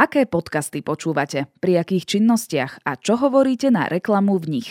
Aké podcasty počúvate, pri akých činnostiach a čo hovoríte na reklamu v nich?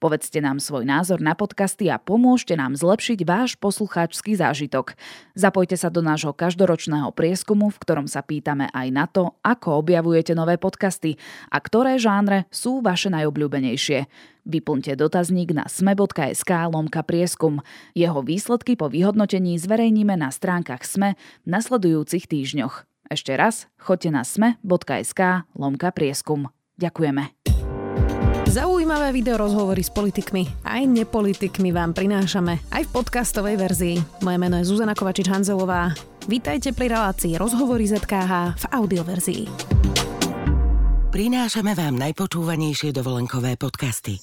Povedzte nám svoj názor na podcasty a pomôžte nám zlepšiť váš poslucháčsky zážitok. Zapojte sa do nášho každoročného prieskumu, v ktorom sa pýtame aj na to, ako objavujete nové podcasty a ktoré žánre sú vaše najobľúbenejšie. Vyplňte dotazník na sme.sk lomka prieskum. Jeho výsledky po vyhodnotení zverejníme na stránkach SME v nasledujúcich týždňoch. Ešte raz, choďte na sme.sk lomka prieskum. Ďakujeme. Zaujímavé video rozhovory s politikmi aj nepolitikmi vám prinášame aj v podcastovej verzii. Moje meno je Zuzana Kovačič-Hanzelová. Vítajte pri relácii Rozhovory ZKH v audioverzii. Prinášame vám najpočúvanejšie dovolenkové podcasty.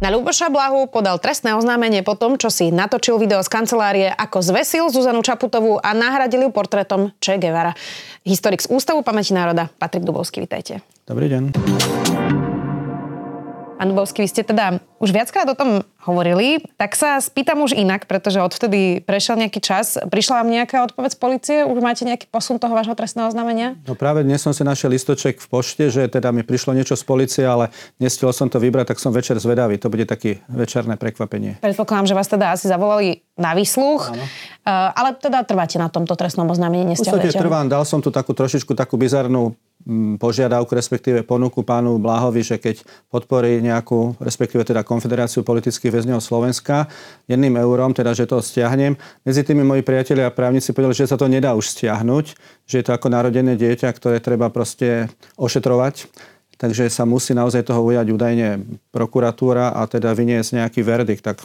Na Ľuboša Blahu podal trestné oznámenie po tom, čo si natočil video z kancelárie, ako zvesil Zuzanu Čaputovú a nahradil ju portrétom Che Guevara. Historik z Ústavu pamäti národa, Patrik Dubovský, vitajte. Dobrý deň. Pán Dubovský, vy ste teda už viackrát o tom hovorili, tak sa spýtam už inak, pretože odvtedy prešiel nejaký čas. Prišla vám nejaká odpoveď z policie? Už máte nejaký posun toho vášho trestného oznámenia? No práve dnes som si našiel listoček v pošte, že teda mi prišlo niečo z policie, ale nestihol som to vybrať, tak som večer zvedavý. To bude taký večerné prekvapenie. Predpokladám, že vás teda asi zavolali na výsluch, Áno. Uh, ale teda trváte na tomto trestnom oznámení, nestiahujete? V podstate trvám, dal som tu takú trošičku takú bizarnú požiadavku, respektíve ponuku pánu Bláhovi, že keď podporí nejakú, respektíve teda Konfederáciu politických väzňov Slovenska jedným eurom, teda že to stiahnem. Medzi tými moji priatelia a právnici povedali, že sa to nedá už stiahnuť, že je to ako narodené dieťa, ktoré treba proste ošetrovať. Takže sa musí naozaj toho ujať údajne prokuratúra a teda vyniesť nejaký verdikt. Tak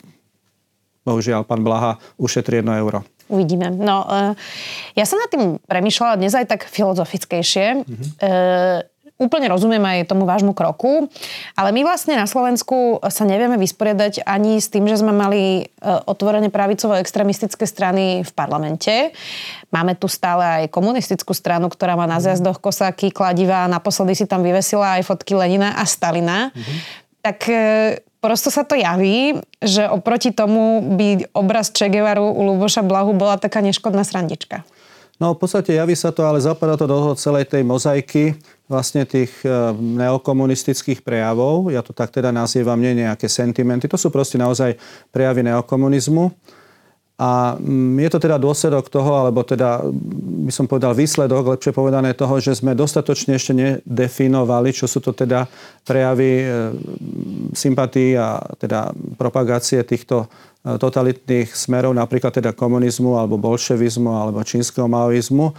bohužiaľ pán Blaha ušetrí 1 euro. Uvidíme. No, uh, ja som nad tým premyšľala dnes aj tak filozofickejšie. Mm-hmm. Úplne rozumiem aj tomu vášmu kroku, ale my vlastne na Slovensku sa nevieme vysporiadať ani s tým, že sme mali otvorené pravicovo-extremistické strany v parlamente. Máme tu stále aj komunistickú stranu, ktorá má na zjazdoch kosáky, kladiva a naposledy si tam vyvesila aj fotky Lenina a Stalina. Mm-hmm. Tak prosto sa to javí, že oproti tomu by obraz Che Guevaru u Luboša Blahu bola taká neškodná srandička. No v podstate javí sa to, ale zapadá to do celej tej mozaiky vlastne tých e, neokomunistických prejavov. Ja to tak teda nazývam, nie nejaké sentimenty. To sú proste naozaj prejavy neokomunizmu. A mm, je to teda dôsledok toho, alebo teda by som povedal výsledok, lepšie povedané toho, že sme dostatočne ešte nedefinovali, čo sú to teda prejavy e, sympatí a teda propagácie týchto e, totalitných smerov, napríklad teda komunizmu alebo bolševizmu alebo čínskeho maoizmu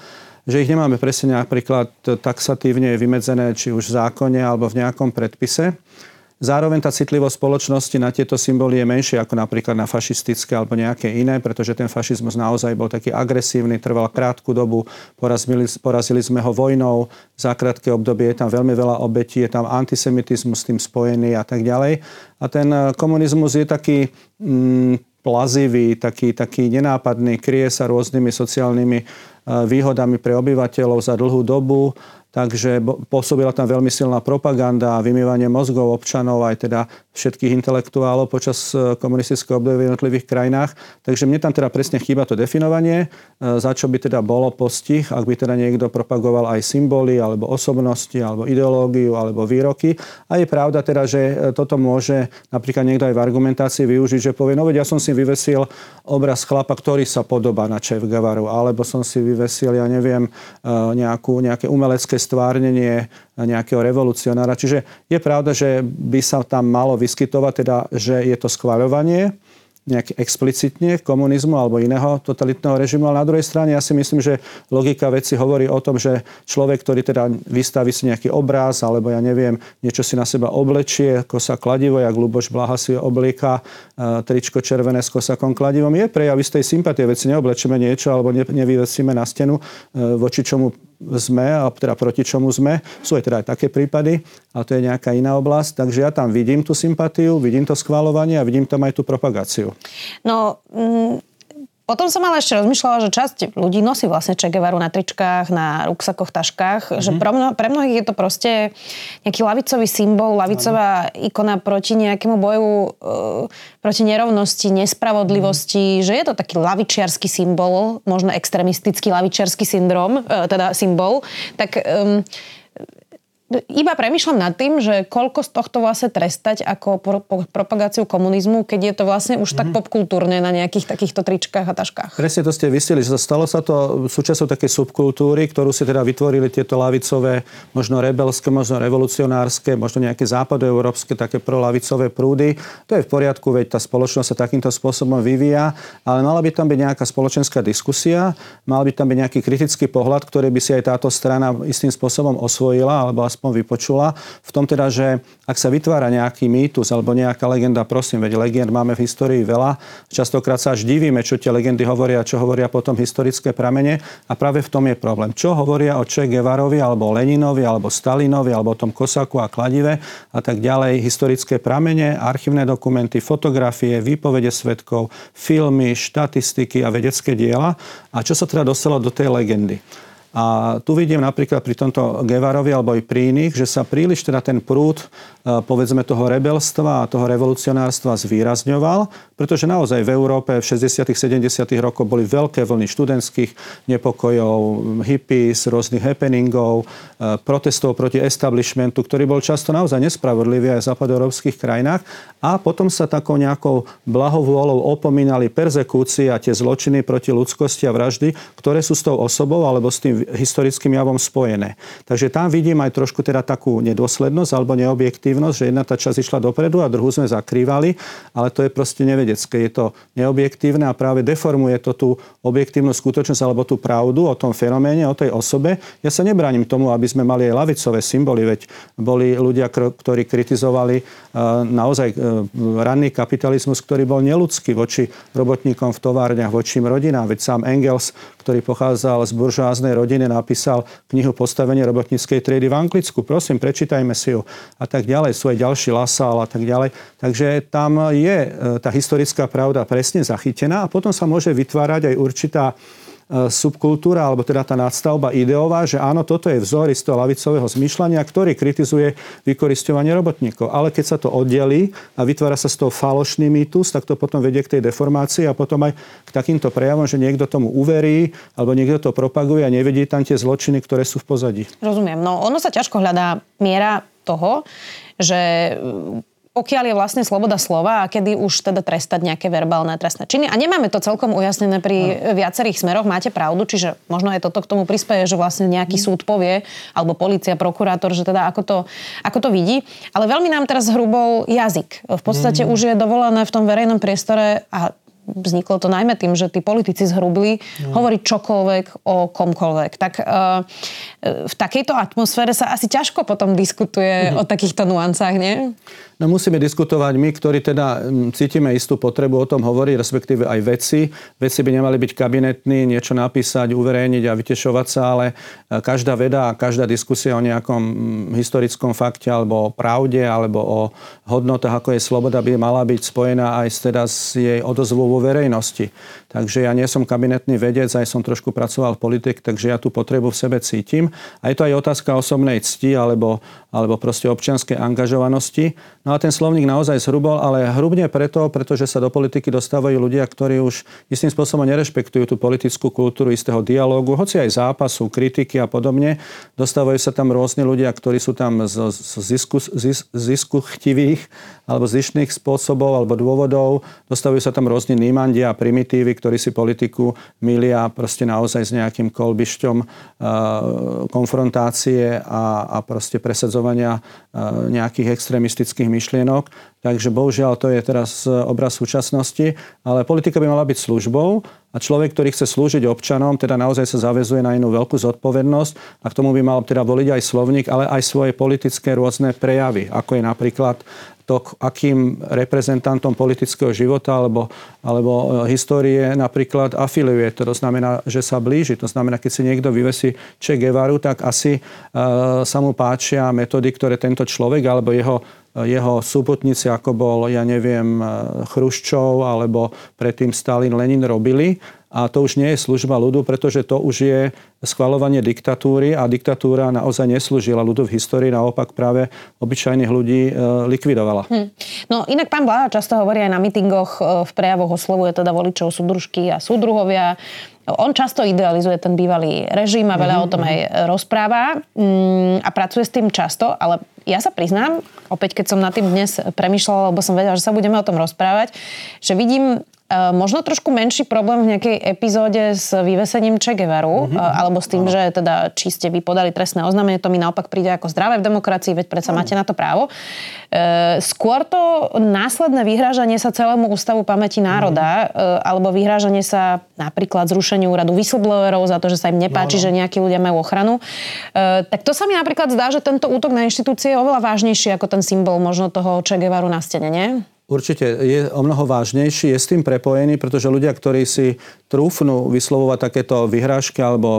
že ich nemáme presne napríklad taxatívne vymedzené či už v zákone alebo v nejakom predpise. Zároveň tá citlivosť spoločnosti na tieto symboly je menšia ako napríklad na fašistické alebo nejaké iné, pretože ten fašizmus naozaj bol taký agresívny, trval krátku dobu, porazili, porazili sme ho vojnou, za krátke obdobie je tam veľmi veľa obetí, je tam antisemitizmus s tým spojený a tak ďalej. A ten eh, komunizmus je taký mm, plazivý, taký, taký nenápadný, kryje sa rôznymi sociálnymi eh, výhodami pre obyvateľov za dlhú dobu Takže pôsobila tam veľmi silná propaganda vymývanie mozgov občanov, aj teda všetkých intelektuálov počas e, komunistického obdobia v jednotlivých krajinách. Takže mne tam teda presne chýba to definovanie, e, za čo by teda bolo postih, ak by teda niekto propagoval aj symboly, alebo osobnosti, alebo ideológiu, alebo výroky. A je pravda teda, že e, toto môže napríklad niekto aj v argumentácii využiť, že povie, no veď ja som si vyvesil obraz chlapa, ktorý sa podobá na Čev Gavaru, alebo som si vyvesil, ja neviem, nejakú, nejaké umelecké stvárnenie nejakého revolucionára. Čiže je pravda, že by sa tam malo vyskytovať, teda, že je to schváľovanie nejak explicitne komunizmu alebo iného totalitného režimu, ale na druhej strane ja si myslím, že logika veci hovorí o tom, že človek, ktorý teda vystaví si nejaký obraz alebo ja neviem, niečo si na seba oblečie, kosa kladivo, jak Luboš Blaha si oblieka, e, tričko červené s kosakom kladivom, je prejav istej sympatie, veď si neoblečeme niečo alebo nevyvesíme na stenu, e, voči čomu sme, a teda proti čomu sme. Sú aj teda aj také prípady, ale to je nejaká iná oblasť. Takže ja tam vidím tú sympatiu, vidím to schváľovanie a vidím tam aj tú propagáciu. No, mm, potom som ale ešte rozmýšľala, že časť ľudí nosí vlastne Che Guevaru na tričkách, na ruksakoch, taškách, mm-hmm. že pre, mno, pre mnohých je to proste nejaký lavicový symbol, lavicová ano. ikona proti nejakému boju, uh, proti nerovnosti, nespravodlivosti, mm-hmm. že je to taký lavičiarský symbol, možno extremistický lavičiarský syndrom, uh, teda symbol. Tak um, iba premyšľam nad tým, že koľko z tohto vlastne trestať ako pro, pro, propagáciu komunizmu, keď je to vlastne už mm-hmm. tak mhm. popkultúrne na nejakých takýchto tričkách a taškách. Presne to ste vysili, že stalo sa to súčasťou takej subkultúry, ktorú si teda vytvorili tieto lavicové, možno rebelské, možno revolucionárske, možno nejaké západoeurópske, také prolavicové prúdy. To je v poriadku, veď tá spoločnosť sa takýmto spôsobom vyvíja, ale mala by tam byť nejaká spoločenská diskusia, mal by tam byť nejaký kritický pohľad, ktorý by si aj táto strana istým spôsobom osvojila, alebo aspoň vypočula. V tom teda, že ak sa vytvára nejaký mýtus alebo nejaká legenda, prosím, veď legend máme v histórii veľa, častokrát sa až divíme, čo tie legendy hovoria, čo hovoria potom historické pramene a práve v tom je problém. Čo hovoria o Che Guevarovi alebo Leninovi alebo Stalinovi alebo o tom Kosaku a Kladive a tak ďalej historické pramene, archívne dokumenty, fotografie, výpovede svetkov, filmy, štatistiky a vedecké diela a čo sa teda dostalo do tej legendy. A tu vidím napríklad pri tomto Gevarovi alebo aj pri iných, že sa príliš teda ten prúd e, povedzme toho rebelstva a toho revolucionárstva zvýrazňoval, pretože naozaj v Európe v 60 70 rokoch boli veľké vlny študentských nepokojov, hippies, rôznych happeningov, e, protestov proti establishmentu, ktorý bol často naozaj nespravodlivý aj v západoeurópskych krajinách. A potom sa takou nejakou blahovôľou opomínali perzekúcie a tie zločiny proti ľudskosti a vraždy, ktoré sú s tou osobou alebo s tým historickým javom spojené. Takže tam vidím aj trošku teda takú nedôslednosť alebo neobjektívnosť, že jedna tá časť išla dopredu a druhú sme zakrývali, ale to je proste nevedecké. Je to neobjektívne a práve deformuje to tú objektívnu skutočnosť alebo tú pravdu o tom fenoméne, o tej osobe. Ja sa nebránim tomu, aby sme mali aj lavicové symboly, veď boli ľudia, ktorí kritizovali e, naozaj e, ranný kapitalizmus, ktorý bol neludský voči robotníkom v továrniach, voči rodinám. Veď sám Engels, ktorý pochádzal z buržoáznej rodiny, napísal knihu Postavenie robotníckej triedy v Anglicku. Prosím, prečítajme si ju. A tak ďalej. Sú aj ďalší Lasal a tak ďalej. Takže tam je e, tá historická pravda presne zachytená a potom sa môže vytvárať aj určitá subkultúra, alebo teda tá nadstavba ideová, že áno, toto je vzor toho lavicového zmýšľania, ktorý kritizuje vykoristovanie robotníkov. Ale keď sa to oddelí a vytvára sa z toho falošný mýtus, tak to potom vedie k tej deformácii a potom aj k takýmto prejavom, že niekto tomu uverí, alebo niekto to propaguje a nevedí tam tie zločiny, ktoré sú v pozadí. Rozumiem. No ono sa ťažko hľadá miera toho, že pokiaľ je vlastne sloboda slova a kedy už teda trestať nejaké verbálne trestné činy. A nemáme to celkom ujasnené pri no. viacerých smeroch, máte pravdu, čiže možno aj toto k tomu prispieje, že vlastne nejaký súd povie, alebo policia, prokurátor, že teda ako to, ako to vidí. Ale veľmi nám teraz hrubol jazyk. V podstate mm. už je dovolené v tom verejnom priestore a vzniklo to najmä tým, že tí politici zhrubli no. hovoriť čokoľvek o komkoľvek. Tak uh, v takejto atmosfére sa asi ťažko potom diskutuje mm. o takýchto nuancách, nie? No musíme diskutovať my, ktorí teda mm, cítime istú potrebu o tom hovoriť, respektíve aj veci. Veci by nemali byť kabinetní, niečo napísať, uverejniť a vytešovať sa, ale e, každá veda a každá diskusia o nejakom mm, historickom fakte alebo o pravde alebo o hodnotách, ako je sloboda, by mala byť spojená aj teda s jej odozvou vo verejnosti. Takže ja nie som kabinetný vedec, aj som trošku pracoval politik, takže ja tú potrebu v sebe cítim. A je to aj otázka osobnej cti alebo, alebo proste občianskej angažovanosti. No a ten slovník naozaj zhrubol, ale hrubne preto, pretože sa do politiky dostávajú ľudia, ktorí už istým spôsobom nerešpektujú tú politickú kultúru istého dialógu, hoci aj zápasu, kritiky a podobne. Dostávajú sa tam rôzni ľudia, ktorí sú tam z, z zisku, z, zisku chtivých alebo zišných spôsobov alebo dôvodov. Dostávajú sa tam rôzni nímandia a primitívy, ktorí si politiku milia proste naozaj s nejakým kolbišťom uh, konfrontácie a, a proste presadzovania uh, nejakých extrémistických myšlienok. Takže bohužiaľ to je teraz obraz súčasnosti, ale politika by mala byť službou a človek, ktorý chce slúžiť občanom, teda naozaj sa zavezuje na inú veľkú zodpovednosť a k tomu by mal teda voliť aj slovník, ale aj svoje politické rôzne prejavy, ako je napríklad to, akým reprezentantom politického života alebo, alebo e, histórie napríklad afiliuje. To znamená, že sa blíži. To znamená, keď si niekto vyvesí Che Guevaru, tak asi uh, sa mu páčia metódy, ktoré tento človek alebo jeho jeho súputníci, ako bol, ja neviem, Chruščov alebo predtým Stalin, Lenin robili. A to už nie je služba ľudu, pretože to už je schvalovanie diktatúry a diktatúra naozaj neslúžila ľudu v histórii, naopak práve obyčajných ľudí e, likvidovala. Hm. No inak pán Blaha často hovorí aj na mítingoch, e, v prejavoch oslovuje teda voličov súdružky a súdruhovia. On často idealizuje ten bývalý režim a veľa mm-hmm. o tom aj rozpráva mm, a pracuje s tým často, ale ja sa priznám, opäť keď som nad tým dnes premyšľala, lebo som vedela, že sa budeme o tom rozprávať, že vidím možno trošku menší problém v nejakej epizóde s vyvesením Che Guevaru, mm-hmm. alebo s tým, ano. že teda či ste vy podali trestné oznámenie, to mi naopak príde ako zdravé v demokracii, veď predsa ano. máte na to právo. E, skôr to následné vyhrážanie sa celému ústavu pamäti národa, mm-hmm. e, alebo vyhrážanie sa napríklad zrušeniu úradu whistleblowerov za to, že sa im nepáči, no, no. že nejakí ľudia majú ochranu. E, tak to sa mi napríklad zdá, že tento útok na inštitúcie je oveľa vážnejší ako ten symbol možno toho Che Guevaru na stene, nie? Určite je o mnoho vážnejší, je s tým prepojený, pretože ľudia, ktorí si trúfnú vyslovovať takéto vyhrážky alebo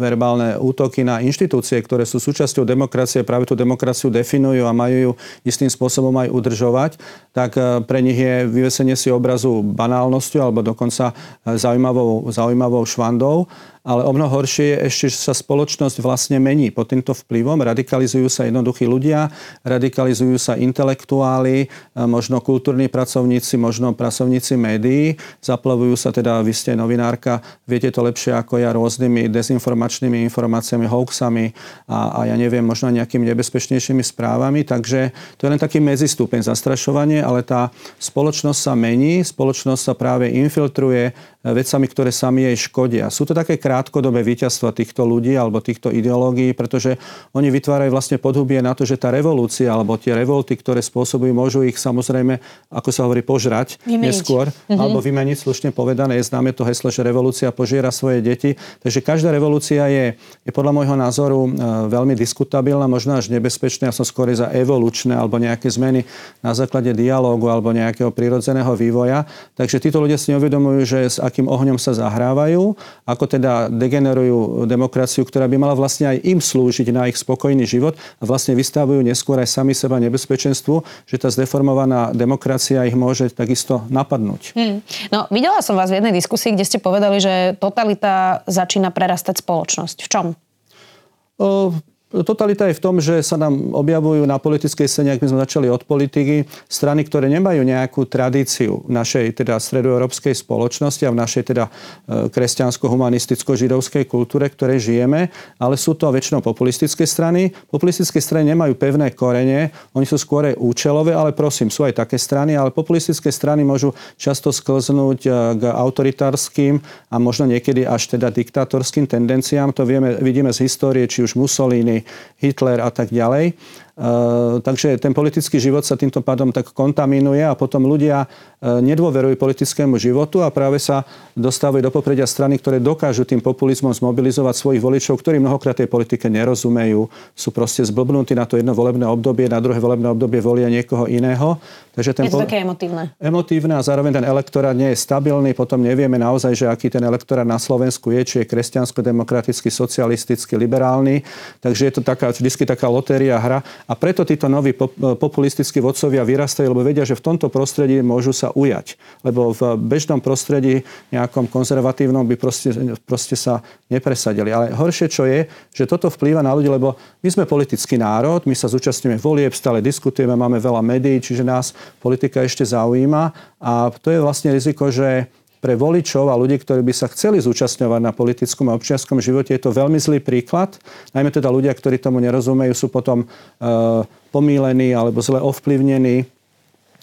verbálne útoky na inštitúcie, ktoré sú súčasťou demokracie, práve tú demokraciu definujú a majú ju istým spôsobom aj udržovať, tak e, pre nich je vyvesenie si obrazu banálnosťou alebo dokonca e, zaujímavou, zaujímavou švandou ale o mnoho horšie je ešte, že sa spoločnosť vlastne mení pod týmto vplyvom. Radikalizujú sa jednoduchí ľudia, radikalizujú sa intelektuáli, možno kultúrni pracovníci, možno pracovníci médií. Zaplavujú sa teda, vy ste novinárka, viete to lepšie ako ja, rôznymi dezinformačnými informáciami, hoaxami a, a ja neviem, možno nejakými nebezpečnejšími správami. Takže to je len taký medzistupeň zastrašovanie, ale tá spoločnosť sa mení, spoločnosť sa práve infiltruje vecami, ktoré sami jej škodia. Sú to také krátkodobé víťazstva týchto ľudí alebo týchto ideológií, pretože oni vytvárajú vlastne podhubie na to, že tá revolúcia alebo tie revolty, ktoré spôsobujú, môžu ich samozrejme, ako sa hovorí, požrať vymeniť. neskôr, mm-hmm. alebo vymeniť, slušne povedané. Je známe to heslo, že revolúcia požiera svoje deti. Takže každá revolúcia je, je podľa môjho názoru e, veľmi diskutabilná, možno až nebezpečná. Ja som skôr za evolučné alebo nejaké zmeny na základe dialógu alebo nejakého prirodzeného vývoja. Takže títo ľudia si neuvedomujú, že s akým ohňom sa zahrávajú, ako teda degenerujú demokraciu, ktorá by mala vlastne aj im slúžiť na ich spokojný život a vlastne vystavujú neskôr aj sami seba nebezpečenstvu, že tá zdeformovaná demokracia ich môže takisto napadnúť. Hmm. No, videla som vás v jednej diskusii, kde ste povedali, že totalita začína prerastať spoločnosť. V čom? O, Totalita je v tom, že sa nám objavujú na politickej scéne, ak my sme začali od politiky, strany, ktoré nemajú nejakú tradíciu v našej teda stredoeurópskej spoločnosti a v našej teda e, kresťansko-humanisticko-židovskej kultúre, ktoré žijeme, ale sú to väčšinou populistické strany. Populistické strany nemajú pevné korene, oni sú skôr účelové, ale prosím, sú aj také strany, ale populistické strany môžu často sklznúť e, k autoritárskym a možno niekedy až teda diktátorským tendenciám. To vieme, vidíme z histórie, či už Mussolini, Hitler a tak ďalej. Eh, takže ten politický život sa týmto pádom tak kontaminuje a potom ľudia eh, nedôverujú politickému životu a práve sa dostávajú do popredia strany, ktoré dokážu tým populizmom zmobilizovať svojich voličov, ktorí mnohokrát tej politike nerozumejú, sú proste zblbnutí na to jedno volebné obdobie, na druhé volebné obdobie volia niekoho iného. Takže ten je to po... také emotívne. Emotívne a zároveň ten elektorát nie je stabilný, potom nevieme naozaj, že aký ten elektorát na Slovensku je, či je kresťansko-demokratický, socialistický, liberálny. Takže je to taká, vždy taká lotéria hra a preto títo noví populistickí vodcovia vyrastajú, lebo vedia, že v tomto prostredí môžu sa ujať. Lebo v bežnom prostredí, nejakom konzervatívnom by proste, proste sa nepresadili. Ale horšie, čo je, že toto vplýva na ľudí, lebo my sme politický národ, my sa zúčastňujeme volieb, stále diskutujeme, máme veľa médií, čiže nás politika ešte zaujíma. A to je vlastne riziko, že pre voličov a ľudí, ktorí by sa chceli zúčastňovať na politickom a občianskom živote, je to veľmi zlý príklad. Najmä teda ľudia, ktorí tomu nerozumejú, sú potom e, pomílení alebo zle ovplyvnení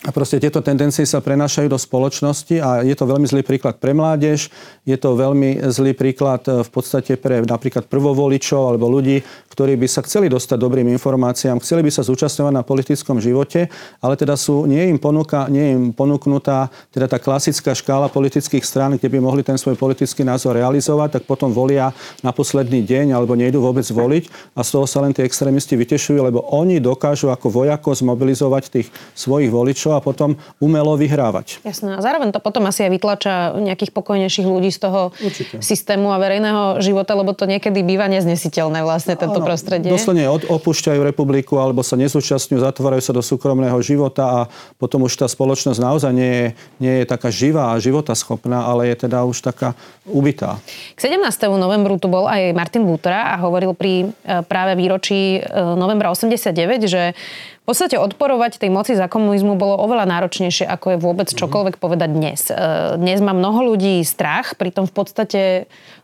A proste tieto tendencie sa prenášajú do spoločnosti a je to veľmi zlý príklad pre mládež, je to veľmi zlý príklad e, v podstate pre napríklad prvovoličov alebo ľudí, ktorí by sa chceli dostať dobrým informáciám, chceli by sa zúčastňovať na politickom živote, ale teda sú, nie im, ponúka, nie im ponúknutá teda tá klasická škála politických strán, kde by mohli ten svoj politický názor realizovať, tak potom volia na posledný deň alebo nejdu vôbec voliť a z toho sa len tí extrémisti vytešujú, lebo oni dokážu ako vojako zmobilizovať tých svojich voličov a potom umelo vyhrávať. Jasné. A zároveň to potom asi aj vytlača nejakých pokojnejších ľudí z toho Určite. systému a verejného života, lebo to niekedy býva neznesiteľné vlastne tento ano, prostredie. Dosledne opúšťajú republiku alebo sa nezúčastňujú, zatvárajú sa do súkromného života a potom už tá spoločnosť naozaj nie je, nie je taká živá a životaschopná, ale je teda už taká ubitá. K 17. novembru tu bol aj Martin Butra a hovoril pri e, práve výročí e, novembra 89, že v podstate odporovať tej moci za komunizmu bolo oveľa náročnejšie, ako je vôbec mhm. čokoľvek povedať dnes. E, dnes má mnoho ľudí strach, pritom v podstate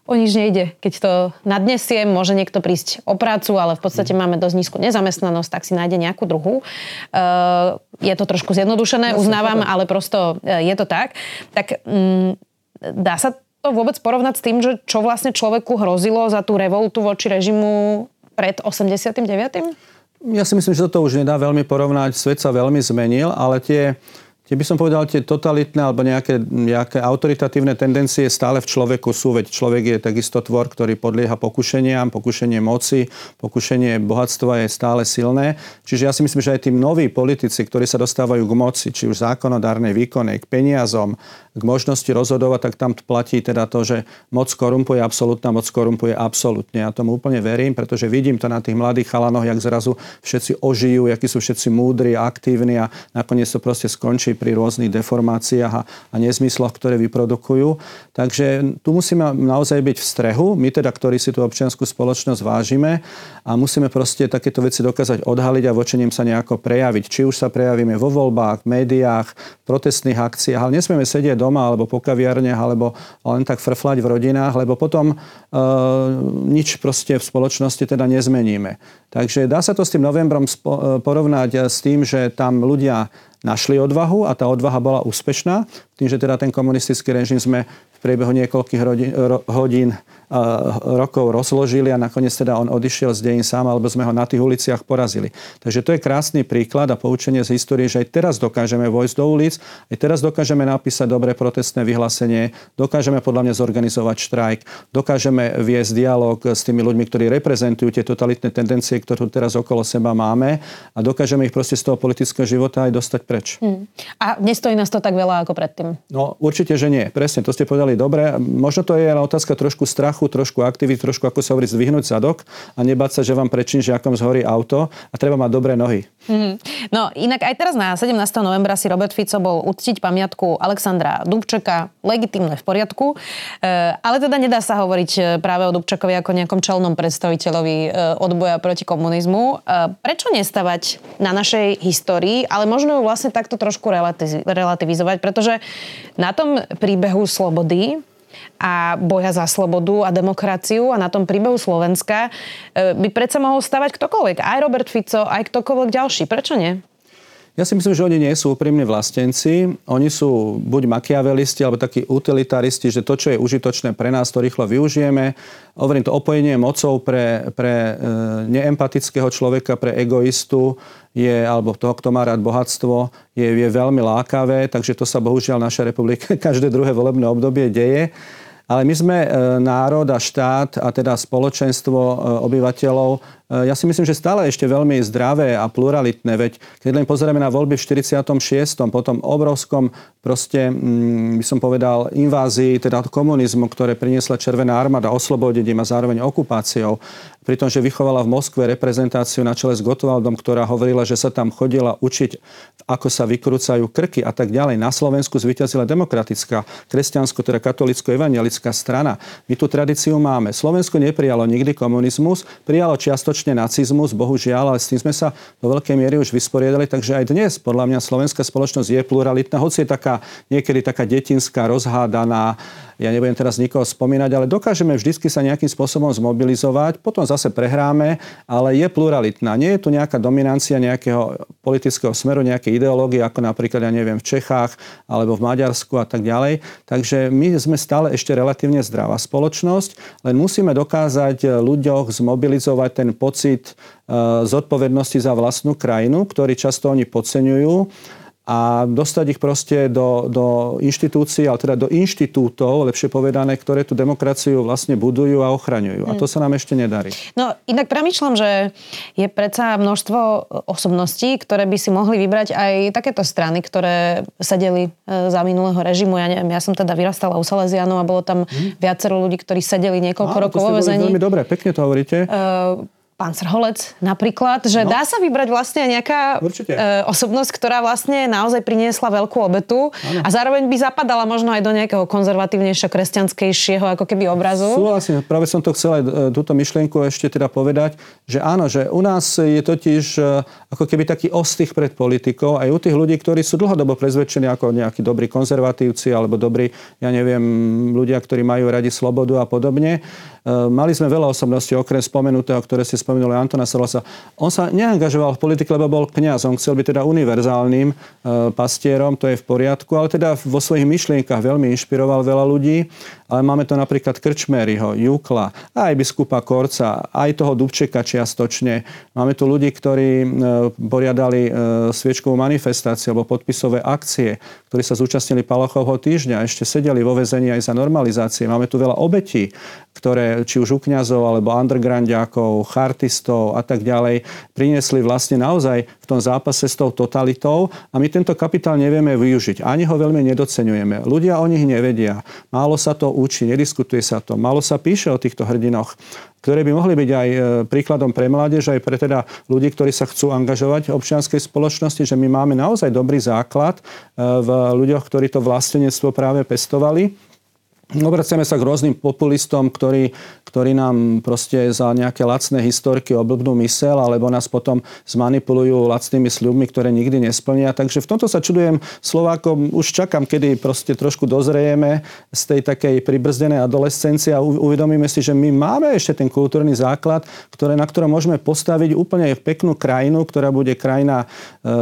o nič nejde. Keď to nadnesiem, môže niekto prísť o prácu, ale v podstate mhm. máme dosť nízku nezamestnanosť, tak si nájde nejakú druhú. E, je to trošku zjednodušené, uznávam, ale prosto e, je to tak. Tak mm, dá sa to vôbec porovnať s tým, že čo vlastne človeku hrozilo za tú revoltu voči režimu pred 89. Ja si myslím, že toto už nedá veľmi porovnať. Svet sa veľmi zmenil, ale tie Tie by som povedal, tie totalitné alebo nejaké, nejaké autoritatívne tendencie stále v človeku sú, veď človek je takisto tvor, ktorý podlieha pokušeniam, pokušenie moci, pokušenie bohatstva je stále silné. Čiže ja si myslím, že aj tí noví politici, ktorí sa dostávajú k moci, či už zákonodárnej, výkonnej, k peniazom, k možnosti rozhodovať, tak tam platí teda to, že moc korumpuje, absolútna moc korumpuje absolútne. Ja tomu úplne verím, pretože vidím to na tých mladých chalanoch, jak zrazu všetci ožijú, akí sú všetci múdri, aktívni a nakoniec to proste skončí pri rôznych deformáciách a, a nezmysloch, ktoré vyprodukujú. Takže tu musíme naozaj byť v strehu, my teda, ktorí si tú občianskú spoločnosť vážime a musíme proste takéto veci dokázať odhaliť a voči nim sa nejako prejaviť. Či už sa prejavíme vo voľbách, médiách, protestných akciách, ale nesmieme sedieť doma alebo po kaviarniach alebo len tak frflať v rodinách, lebo potom e, nič proste v spoločnosti teda nezmeníme. Takže dá sa to s tým novembrom e, porovnať s tým, že tam ľudia našli odvahu a tá odvaha bola úspešná. Tým, že teda ten komunistický režim sme v priebehu niekoľkých rodin, ro, hodín rokov rozložili a nakoniec teda on odišiel z dejín sám, alebo sme ho na tých uliciach porazili. Takže to je krásny príklad a poučenie z histórie, že aj teraz dokážeme vojsť do ulic, aj teraz dokážeme napísať dobré protestné vyhlásenie, dokážeme podľa mňa zorganizovať štrajk, dokážeme viesť dialog s tými ľuďmi, ktorí reprezentujú tie totalitné tendencie, ktoré teraz okolo seba máme a dokážeme ich proste z toho politického života aj dostať preč. Hmm. A nestojí nás to tak veľa ako predtým? No určite, že nie. Presne, to ste povedali dobre. Možno to je otázka trošku strachu trošku aktivity, trošku ako sa hovorí zdvihnúť zadok a nebáť sa, že vám prečín žiakom zhorí auto a treba mať dobré nohy. Mm-hmm. No inak aj teraz na 17. novembra si Robert Fico bol uctiť pamiatku Alexandra Dubčeka, legitimné v poriadku, e, ale teda nedá sa hovoriť e, práve o Dubčekovi ako nejakom čelnom predstaviteľovi e, odboja proti komunizmu. Prečo nestavať na našej histórii, ale možno ju vlastne takto trošku relativizovať, pretože na tom príbehu slobody a boja za slobodu a demokraciu a na tom príbehu Slovenska e, by predsa mohol stavať ktokoľvek. Aj Robert Fico, aj ktokoľvek ďalší. Prečo nie? Ja si myslím, že oni nie sú úprimní vlastenci. Oni sú buď makiavelisti, alebo takí utilitaristi, že to, čo je užitočné pre nás, to rýchlo využijeme. Hovorím to opojenie mocou pre, pre e, neempatického človeka, pre egoistu, je, alebo toho, kto má rád bohatstvo, je, je veľmi lákavé, takže to sa bohužiaľ naša republika každé druhé volebné obdobie deje. Ale my sme e, národ a štát a teda spoločenstvo e, obyvateľov, ja si myslím, že stále ešte veľmi zdravé a pluralitné. Veď keď len pozrieme na voľby v 46. potom obrovskom proste, mm, by som povedal, invázii, teda komunizmu, ktoré priniesla Červená armáda oslobodením a zároveň okupáciou, pritom, že vychovala v Moskve reprezentáciu na čele s Gotwaldom, ktorá hovorila, že sa tam chodila učiť, ako sa vykrúcajú krky a tak ďalej. Na Slovensku zvyťazila demokratická, kresťansko, teda katolicko-evangelická strana. My tú tradíciu máme. Slovensko neprijalo nikdy komunizmus, prijalo čiastočne nacizmus, bohužiaľ, ale s tým sme sa do veľkej miery už vysporiadali, takže aj dnes podľa mňa slovenská spoločnosť je pluralitná, hoci je taká niekedy taká detinská, rozhádaná, ja nebudem teraz nikoho spomínať, ale dokážeme vždy sa nejakým spôsobom zmobilizovať, potom zase prehráme, ale je pluralitná. Nie je tu nejaká dominancia nejakého politického smeru, nejaké ideológie, ako napríklad, ja neviem, v Čechách alebo v Maďarsku a tak ďalej. Takže my sme stále ešte relatívne zdravá spoločnosť, len musíme dokázať ľuďoch zmobilizovať ten pocit zodpovednosti za vlastnú krajinu, ktorý často oni podceňujú a dostať ich proste do, do inštitúcií, ale teda do inštitútov, lepšie povedané, ktoré tú demokraciu vlastne budujú a ochraňujú. A to sa nám ešte nedarí. No inak premyšľam, že je predsa množstvo osobností, ktoré by si mohli vybrať aj takéto strany, ktoré sedeli e, za minulého režimu. Ja neviem, ja som teda vyrastala u Salesianov a bolo tam hmm. viacero ľudí, ktorí sedeli niekoľko Áno, rokov vo vezení. Veľmi dobre, pekne to hovoríte. Uh, pán Srholec napríklad, že no. dá sa vybrať vlastne nejaká e, osobnosť, ktorá vlastne naozaj priniesla veľkú obetu ano. a zároveň by zapadala možno aj do nejakého konzervatívnejšieho, kresťanskejšieho ako keby obrazu. Súhlasím, práve som to chcel aj e, túto myšlienku ešte teda povedať, že áno, že u nás je totiž e, ako keby taký ostých pred politikou aj u tých ľudí, ktorí sú dlhodobo prezvedčení ako nejakí dobrí konzervatívci alebo dobrí, ja neviem, ľudia, ktorí majú radi slobodu a podobne. E, mali sme veľa osobností, okrem spomenutého, ktoré ste spomenuli Antona Solosa. On sa neangažoval v politike, lebo bol kňaz. On chcel byť teda univerzálnym e, pastierom, to je v poriadku, ale teda vo svojich myšlienkach veľmi inšpiroval veľa ľudí. Ale máme to napríklad Krčmeryho, Jukla, aj biskupa Korca, aj toho Dubčeka čiastočne. Máme tu ľudí, ktorí e, poriadali sviečkovú manifestáciu alebo podpisové akcie, ktorí sa zúčastnili Palachovho týždňa, ešte sedeli vo vezení aj za normalizácie. Máme tu veľa obetí, ktoré či už u kňazov alebo undergroundiakov, chartistov a tak ďalej priniesli vlastne naozaj tom zápase s tou totalitou a my tento kapitál nevieme využiť. Ani ho veľmi nedocenujeme. Ľudia o nich nevedia. Málo sa to učí, nediskutuje sa to. Málo sa píše o týchto hrdinoch ktoré by mohli byť aj e, príkladom pre mládež, aj pre teda ľudí, ktorí sa chcú angažovať v občianskej spoločnosti, že my máme naozaj dobrý základ e, v ľuďoch, ktorí to vlastenectvo práve pestovali Obraciame sa k rôznym populistom, ktorí, ktorí nám proste za nejaké lacné historky oblbnú mysel, alebo nás potom zmanipulujú lacnými sľubmi, ktoré nikdy nesplnia. Takže v tomto sa čudujem Slovákom. Už čakám, kedy proste trošku dozrejeme z tej takej pribrzdenej adolescencie a uvedomíme si, že my máme ešte ten kultúrny základ, ktoré, na ktorom môžeme postaviť úplne peknú krajinu, ktorá bude krajina e,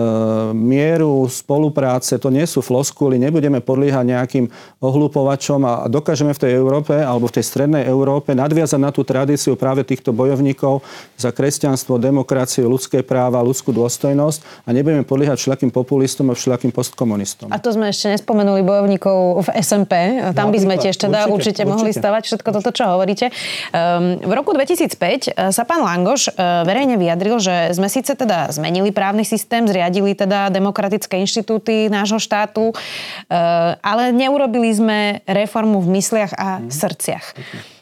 mieru, spolupráce. To nie sú floskuly, nebudeme podliehať nejakým ohlupovačom a dokážeme v tej Európe alebo v tej strednej Európe nadviazať na tú tradíciu práve týchto bojovníkov za kresťanstvo, demokraciu, ľudské práva, ľudskú dôstojnosť a nebudeme podliehať všelakým populistom a všelakým postkomunistom. A to sme ešte nespomenuli bojovníkov v SMP. Tam no, by sme tiež teda určite, určite, určite mohli stavať všetko toto, čo hovoríte. Um, v roku 2005 e, sa pán Langoš uh, verejne vyjadril, že sme síce teda zmenili právny systém, zriadili teda demokratické inštitúty nášho štátu, uh, ale neurobili sme reformu v v mysliach a mm. srdciach. Okay.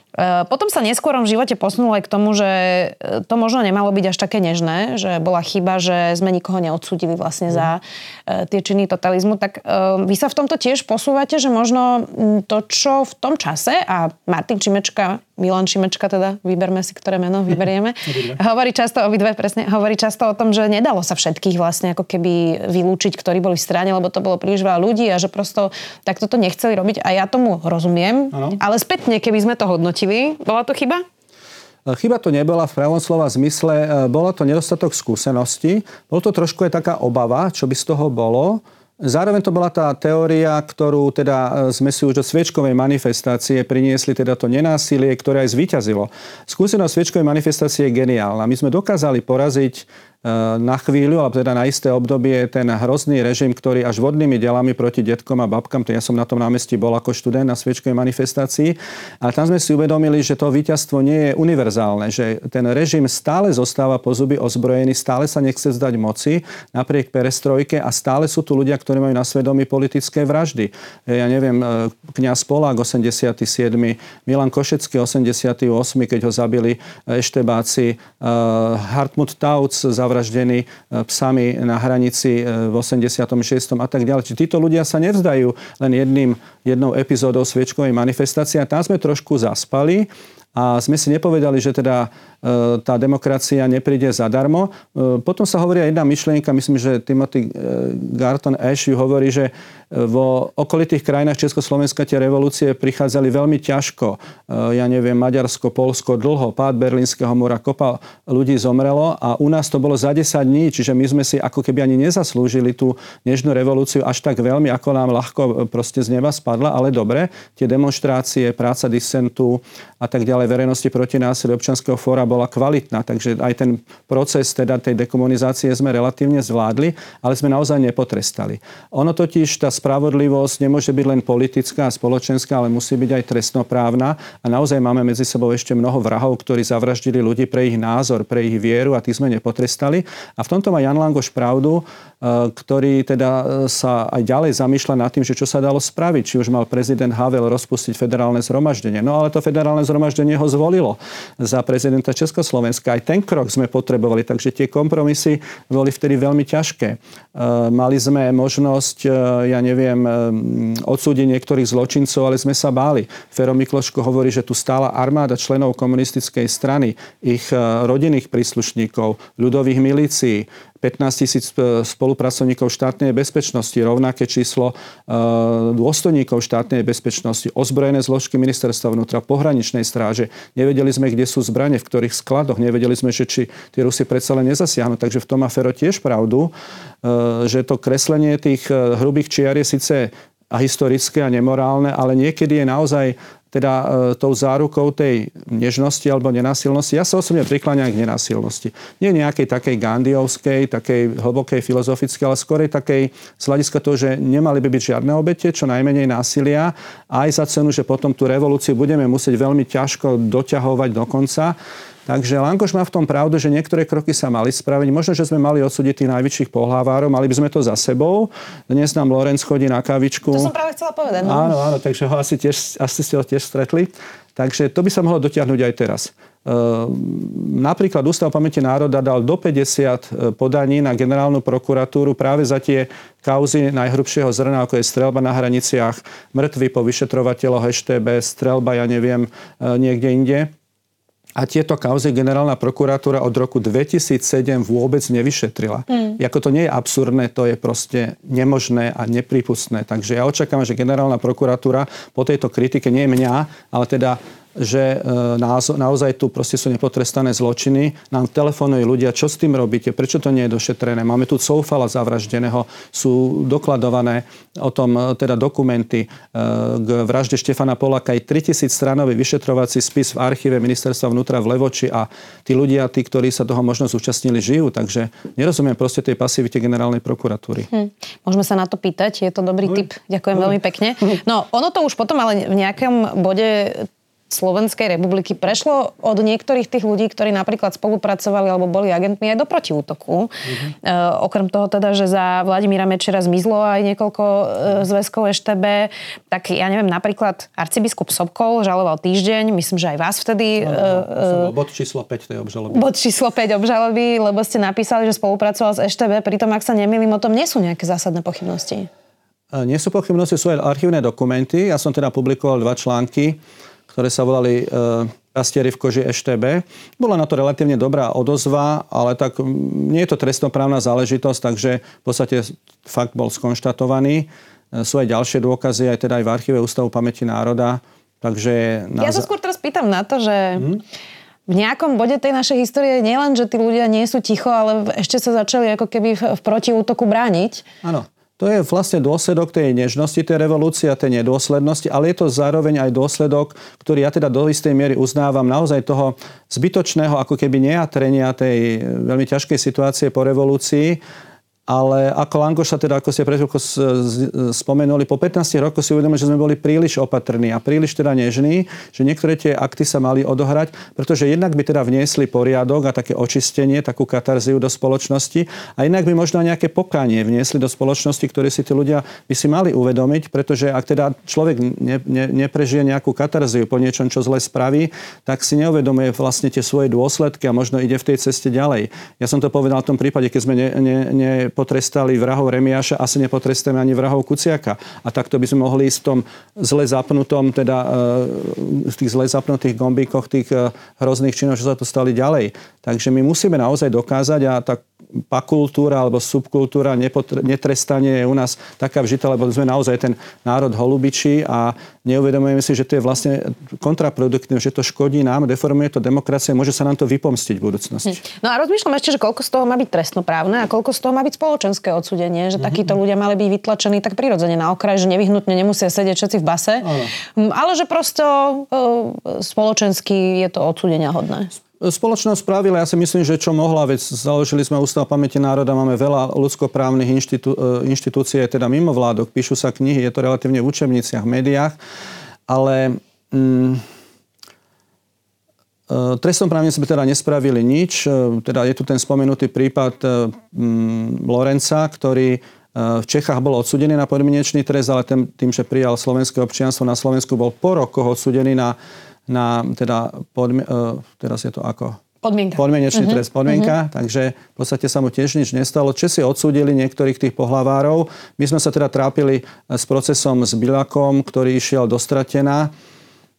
Potom sa neskôr v živote posunul aj k tomu, že e, to možno nemalo byť až také nežné, že bola chyba, že sme nikoho neodsúdili vlastne za e, tie činy totalizmu. Tak e, vy sa v tomto tiež posúvate, že možno to, čo v tom čase, a Martin Čimečka Milan Šimečka teda, vyberme si, ktoré meno vyberieme. hovorí často, obidve presne, hovorí často o tom, že nedalo sa všetkých vlastne ako keby vylúčiť, ktorí boli v strane, lebo to bolo príliš veľa ľudí a že prosto takto to nechceli robiť. A ja tomu rozumiem, ano. ale spätne, keby sme to hodnotili, bola to chyba? Chyba to nebola v pravom slova zmysle, e, bolo to nedostatok skúsenosti, bolo to trošku aj taká obava, čo by z toho bolo. Zároveň to bola tá teória, ktorú teda e, sme si už do sviečkovej manifestácie priniesli, teda to nenásilie, ktoré aj zvíťazilo. Skúsenosť sviečkovej manifestácie je geniálna. My sme dokázali poraziť Eh, na chvíľu, alebo teda na isté obdobie ten hrozný režim, ktorý až vodnými delami proti detkom a babkám, to ja som na tom námestí bol ako študent na sviečkovej manifestácii, a tam sme si uvedomili, že to víťazstvo nie je univerzálne, že ten režim stále zostáva po zuby ozbrojený, stále sa nechce zdať moci napriek perestrojke a stále sú tu ľudia, ktorí majú na svedomí politické vraždy. Eh, ja neviem, eh, kňaz Polák 87., Milan Košecký 88., keď ho zabili eštebáci, Hartmut Tauc zavr zavraždení e, psami na hranici e, v 86. a tak ďalej. Čiže títo ľudia sa nevzdajú len jedným, jednou epizódou sviečkovej manifestácie a tam sme trošku zaspali a sme si nepovedali, že teda e, tá demokracia nepríde zadarmo. Potom sa hovorí aj jedna myšlienka, myslím, že Timothy Garton Ash ju hovorí, že vo okolitých krajinách Československa tie revolúcie prichádzali veľmi ťažko. Ja neviem, Maďarsko, Polsko, dlho, pád Berlínskeho múra, kopa ľudí zomrelo a u nás to bolo za 10 dní, čiže my sme si ako keby ani nezaslúžili tú nežnú revolúciu až tak veľmi, ako nám ľahko proste z neba spadla, ale dobre, tie demonstrácie, práca disentu a tak ďalej verejnosti proti násiliu občanského fóra bola kvalitná, takže aj ten proces teda tej dekomunizácie sme relatívne zvládli, ale sme naozaj nepotrestali. Ono totiž, tá spravodlivosť nemôže byť len politická a spoločenská, ale musí byť aj trestnoprávna a naozaj máme medzi sebou ešte mnoho vrahov, ktorí zavraždili ľudí pre ich názor, pre ich vieru a tých sme nepotrestali. A v tomto má Jan Langoš pravdu, e, ktorý teda e, sa aj ďalej zamýšľa nad tým, že čo sa dalo spraviť. Či už mal prezident Havel rozpustiť federálne zhromaždenie. No ale to federálne zhromaždenie ho zvolilo za prezidenta Československa. Aj ten krok sme potrebovali, takže tie kompromisy boli vtedy veľmi ťažké. E, mali sme možnosť, ja neviem, e, odsúdiť niektorých zločincov, ale sme sa báli. Fero Mikloško hovorí, že tu stála armáda členov komunistickej strany, ich rodinných príslušníkov, ľudových milícií, 15 tisíc e, spolupracovníkov štátnej bezpečnosti, rovnaké číslo e, dôstojníkov štátnej bezpečnosti, ozbrojené zložky ministerstva vnútra, pohraničnej stráže. Nevedeli sme, kde sú zbranie, v ktorých skladoch. Nevedeli sme, že či tie Rusy predsa len nezasiahnu. Takže v tom má Fero tiež pravdu, e, že to kreslenie tých hrubých čiar je síce a historické a nemorálne, ale niekedy je naozaj teda e, tou zárukou tej nežnosti alebo nenásilnosti. Ja sa osobne prikláňam k nenásilnosti. Nie nejakej takej gandiovskej, takej hlbokej filozofickej, ale skorej takej z hľadiska toho, že nemali by byť žiadne obete, čo najmenej násilia, aj za cenu, že potom tú revolúciu budeme musieť veľmi ťažko doťahovať do konca. Takže Lankoš má v tom pravdu, že niektoré kroky sa mali spraviť. Možno, že sme mali odsúdiť tých najväčších pohlavárov, mali by sme to za sebou. Dnes nám Lorenz chodí na kavičku. To som práve chcela povedať. No. Áno, áno, takže ho asi, tiež, asi ste ho tiež stretli. Takže to by sa mohlo dotiahnuť aj teraz. Ehm, napríklad Ústav pamäti národa dal do 50 e, podaní na generálnu prokuratúru práve za tie kauzy najhrubšieho zrna, ako je strelba na hraniciach, mŕtvy po vyšetrovateľoch HTB, strelba, ja neviem, e, niekde inde. A tieto kauzy generálna prokuratúra od roku 2007 vôbec nevyšetrila. Mm. Jako to nie je absurdné, to je proste nemožné a nepripustné. Takže ja očakávam, že generálna prokuratúra po tejto kritike, nie mňa, ale teda že e, naozaj tu proste sú nepotrestané zločiny. Nám telefonujú ľudia, čo s tým robíte, prečo to nie je došetrené. Máme tu Coufala zavraždeného, sú dokladované o tom e, teda dokumenty e, k vražde Štefana Polaka. Aj 3000 stranový vyšetrovací spis v archíve ministerstva vnútra v Levoči a tí ľudia, tí, ktorí sa toho možno zúčastnili, žijú. Takže nerozumiem proste tej pasivite generálnej prokuratúry. Hm. Môžeme sa na to pýtať, je to dobrý tip. Ďakujem veľmi pekne. No, ono to už potom ale v nejakom bode Slovenskej republiky prešlo od niektorých tých ľudí, ktorí napríklad spolupracovali alebo boli agentmi aj do protiútoku. Mm-hmm. E, okrem toho teda, že za Vladimíra Mečera zmizlo aj niekoľko e, zväzkov EŠTB, tak ja neviem, napríklad arcibiskup Sobkol žaloval týždeň, myslím, že aj vás vtedy... No, e, bod číslo 5 tej obžaloby. Bod číslo 5 obžaloby, lebo ste napísali, že spolupracoval s EŠTB, pritom ak sa nemýlim, o tom nie sú nejaké zásadné pochybnosti. Nie sú pochybnosti, sú aj archívne dokumenty. Ja som teda publikoval dva články ktoré sa volali Pastiery v koži EŠTB. Bola na to relatívne dobrá odozva, ale tak nie je to trestnoprávna záležitosť, takže v podstate fakt bol skonštatovaný. E, sú aj ďalšie dôkazy, aj teda aj v archíve Ústavu pamäti národa. Takže na... Ja sa skôr teraz pýtam na to, že hmm? v nejakom bode tej našej histórie nielen, že tí ľudia nie sú ticho, ale ešte sa začali ako keby v protiútoku brániť. Áno. To je vlastne dôsledok tej nežnosti, tej revolúcie a tej nedôslednosti, ale je to zároveň aj dôsledok, ktorý ja teda do istej miery uznávam naozaj toho zbytočného ako keby nejatrenia tej veľmi ťažkej situácie po revolúcii ale ako Langoša, teda ako ste pred spomenuli, po 15 rokoch si uvedomili, že sme boli príliš opatrní a príliš teda nežní, že niektoré tie akty sa mali odohrať, pretože jednak by teda vniesli poriadok a také očistenie, takú katarziu do spoločnosti a inak by možno nejaké pokanie vniesli do spoločnosti, ktoré si tí ľudia by si mali uvedomiť, pretože ak teda človek ne, ne, neprežije nejakú katarziu po niečom, čo zle spraví, tak si neuvedomuje vlastne tie svoje dôsledky a možno ide v tej ceste ďalej. Ja som to povedal v tom prípade, keď sme ne, ne, ne potrestali vrahov Remiaša, asi nepotrestáme ani vrahov Kuciaka. A takto by sme mohli ísť v tom zle zapnutom, teda v tých zle zapnutých gombíkoch tých hrozných činov, čo sa to stali ďalej. Takže my musíme naozaj dokázať a tak pakultúra alebo subkultúra netrestanie je u nás taká vžita, lebo sme naozaj ten národ holubičí a neuvedomujeme si, že to je vlastne kontraproduktívne, že to škodí nám, deformuje to demokracie, môže sa nám to vypomstiť v budúcnosti. Hm. No a rozmýšľam ešte, že koľko z toho má byť trestnoprávne a koľko z toho má byť spoločenské odsudenie, že mm-hmm. takíto ľudia mali byť vytlačení tak prirodzene na okraj, že nevyhnutne nemusia sedieť všetci v base, ano. Hm, ale že prosto e, spoločensky je to odsudenia hodné. Spoločnosť spravila, ja si myslím, že čo mohla, veď založili sme Ústav pamäti národa, máme veľa ľudskoprávnych inštitú, e, inštitúcií, teda mimo vládok, píšu sa knihy, je to relatívne v učebniciach, v médiách, ale mm, e, Trestom právne sme teda nespravili nič. E, teda je tu ten spomenutý prípad mm, Lorenca, ktorý v Čechách bol odsudený na podmienečný trest, ale tým, tým, že prijal slovenské občianstvo na Slovensku, bol po rokoch odsudený na na teda, podmi- uh, teraz je to ako? Podmienka. Podmienečný uh-huh. trest, podmienka, uh-huh. takže v podstate sa mu tiež nič nestalo. Česi odsúdili niektorých tých pohlavárov. My sme sa teda trápili s procesom s Bilakom, ktorý išiel do stratená.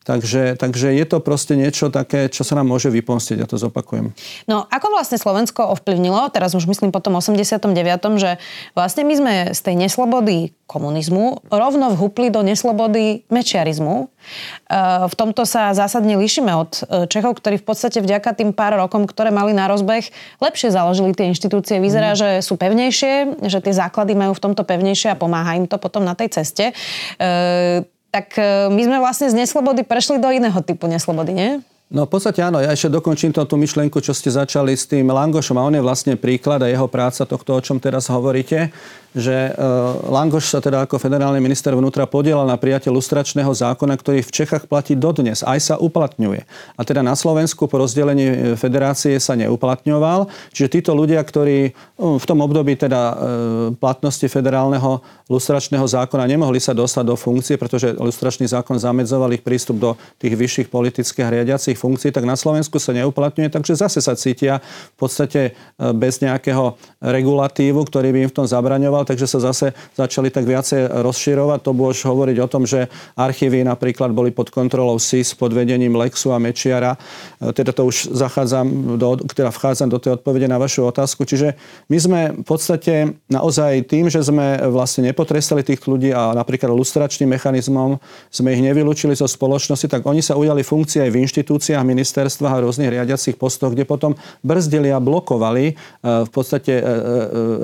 Takže, takže je to proste niečo také, čo sa nám môže vypomstiť, ja to zopakujem. No ako vlastne Slovensko ovplyvnilo, teraz už myslím po tom 89., že vlastne my sme z tej neslobody komunizmu rovno vhupli do neslobody mečiarizmu. E, v tomto sa zásadne líšime od e, Čechov, ktorí v podstate vďaka tým pár rokom, ktoré mali na rozbeh, lepšie založili tie inštitúcie. Vyzerá, mm. že sú pevnejšie, že tie základy majú v tomto pevnejšie a pomáha im to potom na tej ceste. Tak e, my sme vlastne z neslobody prešli do iného typu neslobody, nie? No v podstate áno, ja ešte dokončím tú myšlienku, čo ste začali s tým Langošom a on je vlastne príklad a jeho práca tohto, o čom teraz hovoríte že e, Langoš sa teda ako federálny minister vnútra podielal na prijatie lustračného zákona, ktorý v Čechách platí dodnes, aj sa uplatňuje. A teda na Slovensku po rozdelení e, federácie sa neuplatňoval. Čiže títo ľudia, ktorí v tom období teda e, platnosti federálneho lustračného zákona nemohli sa dostať do funkcie, pretože lustračný zákon zamedzoval ich prístup do tých vyšších politických a riadiacich funkcií, tak na Slovensku sa neuplatňuje, takže zase sa cítia v podstate bez nejakého regulatívu, ktorý by im v tom zabraňoval takže sa zase začali tak viacej rozširovať. To bolo už hovoriť o tom, že archívy napríklad boli pod kontrolou SIS pod vedením Lexu a Mečiara. E, teda to už zachádzam do, teda vchádzam do tej odpovede na vašu otázku. Čiže my sme v podstate naozaj tým, že sme vlastne nepotrestali tých ľudí a napríklad lustračným mechanizmom sme ich nevylúčili zo spoločnosti, tak oni sa ujali funkcie aj v inštitúciách, ministerstvách a rôznych riadiacich postoch, kde potom brzdili a blokovali e, v podstate e,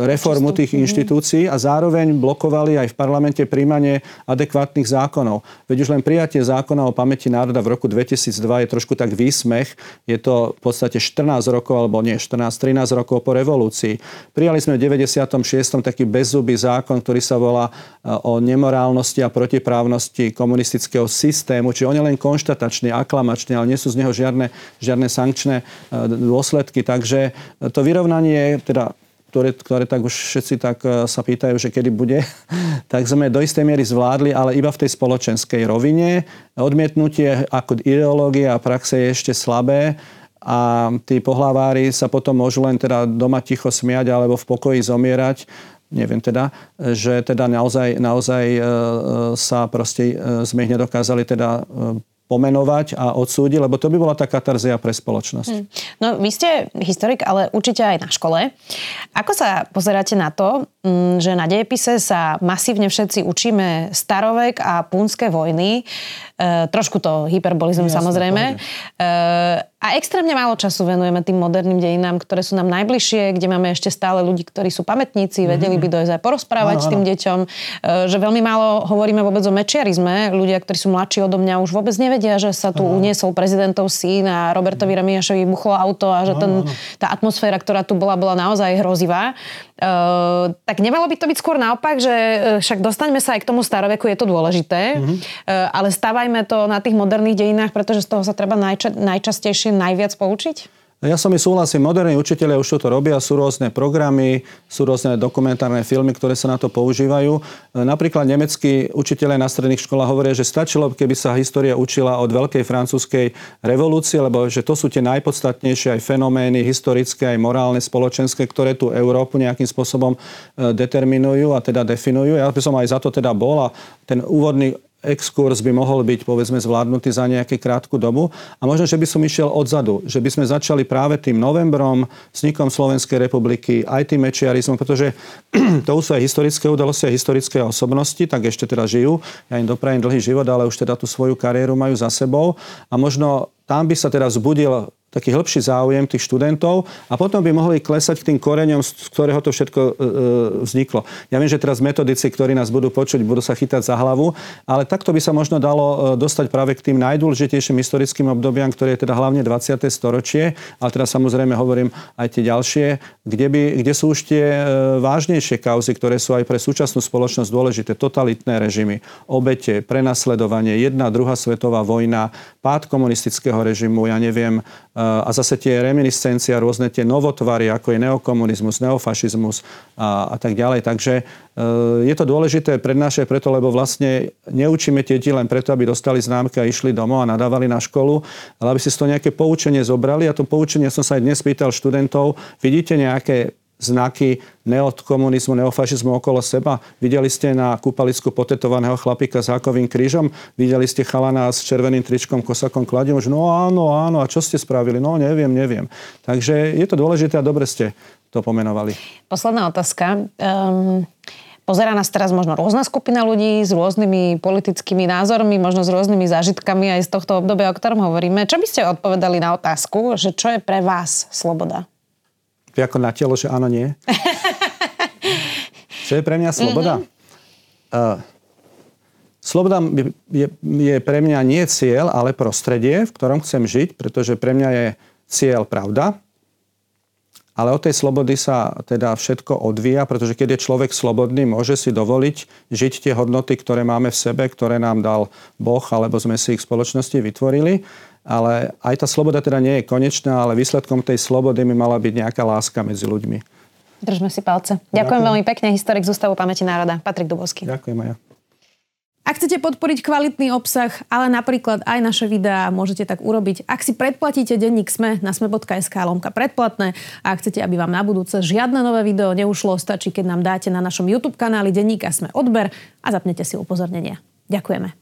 reformu tých inštitúcií inštitúcií a zároveň blokovali aj v parlamente príjmanie adekvátnych zákonov. Veď už len prijatie zákona o pamäti národa v roku 2002 je trošku tak výsmech. Je to v podstate 14 rokov, alebo nie 14, 13 rokov po revolúcii. Prijali sme v 96. taký bezzubý zákon, ktorý sa volá e, o nemorálnosti a protiprávnosti komunistického systému, čiže on je len konštatačný, aklamačný, ale nie sú z neho žiadne, žiadne sankčné e, dôsledky. Takže to vyrovnanie, teda ktoré, ktoré tak už všetci tak e, sa pýtajú, že kedy bude, tak sme do istej miery zvládli, ale iba v tej spoločenskej rovine. Odmietnutie ako ideológia a praxe je ešte slabé a tí pohlavári sa potom môžu len teda doma ticho smiať alebo v pokoji zomierať. Neviem teda, že teda naozaj, naozaj e, e, sa proste sme ich nedokázali teda pomenovať a odsúdiť, lebo to by bola tá katarzia pre spoločnosť. Hmm. No, vy ste historik, ale určite aj na škole. Ako sa pozeráte na to, že na dejepise sa masívne všetci učíme starovek a púnske vojny? E, trošku to hyperbolizujem Jasne, samozrejme. E, a extrémne málo času venujeme tým moderným dejinám, ktoré sú nám najbližšie, kde máme ešte stále ľudí, ktorí sú pamätníci, mm-hmm. vedeli by dojsť aj porozprávať ano, s tým deťom. E, že veľmi málo hovoríme vôbec o mečiarizme. Ľudia, ktorí sú mladší odo mňa, už vôbec nevedia, že sa tu ano. uniesol prezidentov syn a Robertovi Remiašovi buchlo auto a že ano, ten, tá atmosféra, ktorá tu bola, bola naozaj hrozivá. Uh, tak nemalo by to byť skôr naopak, že však dostaňme sa aj k tomu staroveku, je to dôležité, mm-hmm. ale stávajme to na tých moderných dejinách, pretože z toho sa treba najča- najčastejšie najviac poučiť? Ja som mi súhlasím, moderní učiteľia už to robia, sú rôzne programy, sú rôzne dokumentárne filmy, ktoré sa na to používajú. Napríklad nemeckí učiteľia na stredných školách hovoria, že stačilo, keby sa história učila od veľkej francúzskej revolúcie, lebo že to sú tie najpodstatnejšie aj fenomény historické, aj morálne, spoločenské, ktoré tú Európu nejakým spôsobom e, determinujú a teda definujú. Ja by som aj za to teda bol a ten úvodný exkurs by mohol byť povedzme zvládnutý za nejakú krátku dobu. A možno, že by som išiel odzadu, že by sme začali práve tým novembrom, vznikom Slovenskej republiky, aj tým mečiarizmom, pretože to sú aj historické udalosti, aj historické osobnosti, tak ešte teda žijú. Ja im doprajem dlhý život, ale už teda tú svoju kariéru majú za sebou. A možno tam by sa teda zbudil taký hĺbší záujem tých študentov a potom by mohli klesať k tým koreňom, z ktorého to všetko e, e, vzniklo. Ja viem, že teraz metodici, ktorí nás budú počuť, budú sa chytať za hlavu, ale takto by sa možno dalo e, dostať práve k tým najdôležitejším historickým obdobiam, ktoré je teda hlavne 20. storočie, ale teda samozrejme hovorím aj tie ďalšie, kde, by, kde sú už tie e, vážnejšie kauzy, ktoré sú aj pre súčasnú spoločnosť dôležité. Totalitné režimy, obete, prenasledovanie, jedna, druhá svetová vojna, pád komunistického režimu, ja neviem, a zase tie reminiscencia, rôzne tie novotvary, ako je neokomunizmus, neofašizmus a, a tak ďalej. Takže e, je to dôležité prednášať preto, lebo vlastne neučíme deti len preto, aby dostali známky a išli domov a nadávali na školu, ale aby si z toho nejaké poučenie zobrali. A to poučenie som sa aj dnes pýtal študentov, vidíte nejaké znaky neokomunizmu, neofašizmu okolo seba. Videli ste na kúpalisku potetovaného chlapika s hákovým krížom? Videli ste chalana s červeným tričkom, kosakom kladiom? Že no áno, áno, a čo ste spravili? No neviem, neviem. Takže je to dôležité a dobre ste to pomenovali. Posledná otázka. Um... Pozerá nás teraz možno rôzna skupina ľudí s rôznymi politickými názormi, možno s rôznymi zážitkami aj z tohto obdobia, o ktorom hovoríme. Čo by ste odpovedali na otázku, že čo je pre vás sloboda? Ako na telo, že áno, nie. Čo je pre mňa sloboda? Mm-hmm. Uh, sloboda je, je pre mňa nie cieľ, ale prostredie, v ktorom chcem žiť, pretože pre mňa je cieľ pravda, ale od tej slobody sa teda všetko odvíja, pretože keď je človek slobodný, môže si dovoliť žiť tie hodnoty, ktoré máme v sebe, ktoré nám dal Boh, alebo sme si ich v spoločnosti vytvorili. Ale aj tá sloboda teda nie je konečná, ale výsledkom tej slobody by mala byť nejaká láska medzi ľuďmi. Držme si palce. Ďakujem, Ďakujem. veľmi pekne, historik z Ústavu pamäti národa, Patrik Dubovský. Ďakujem aj ja. Ak chcete podporiť kvalitný obsah, ale napríklad aj naše videá, môžete tak urobiť. Ak si predplatíte denník SME na sme.sk lomka predplatné a ak chcete, aby vám na budúce žiadne nové video neušlo, stačí, keď nám dáte na našom YouTube kanáli denníka SME odber a zapnete si upozornenia. Ďakujeme.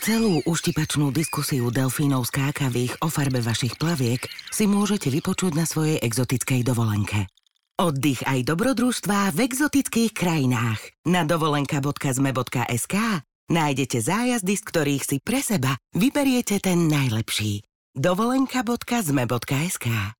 Celú uštipačnú diskusiu delfínov skákavých o farbe vašich plaviek si môžete vypočuť na svojej exotickej dovolenke. Oddych aj dobrodružstvá v exotických krajinách. Na dovolenka.zme.sk nájdete zájazdy, z ktorých si pre seba vyberiete ten najlepší. dovolenka.zme.sk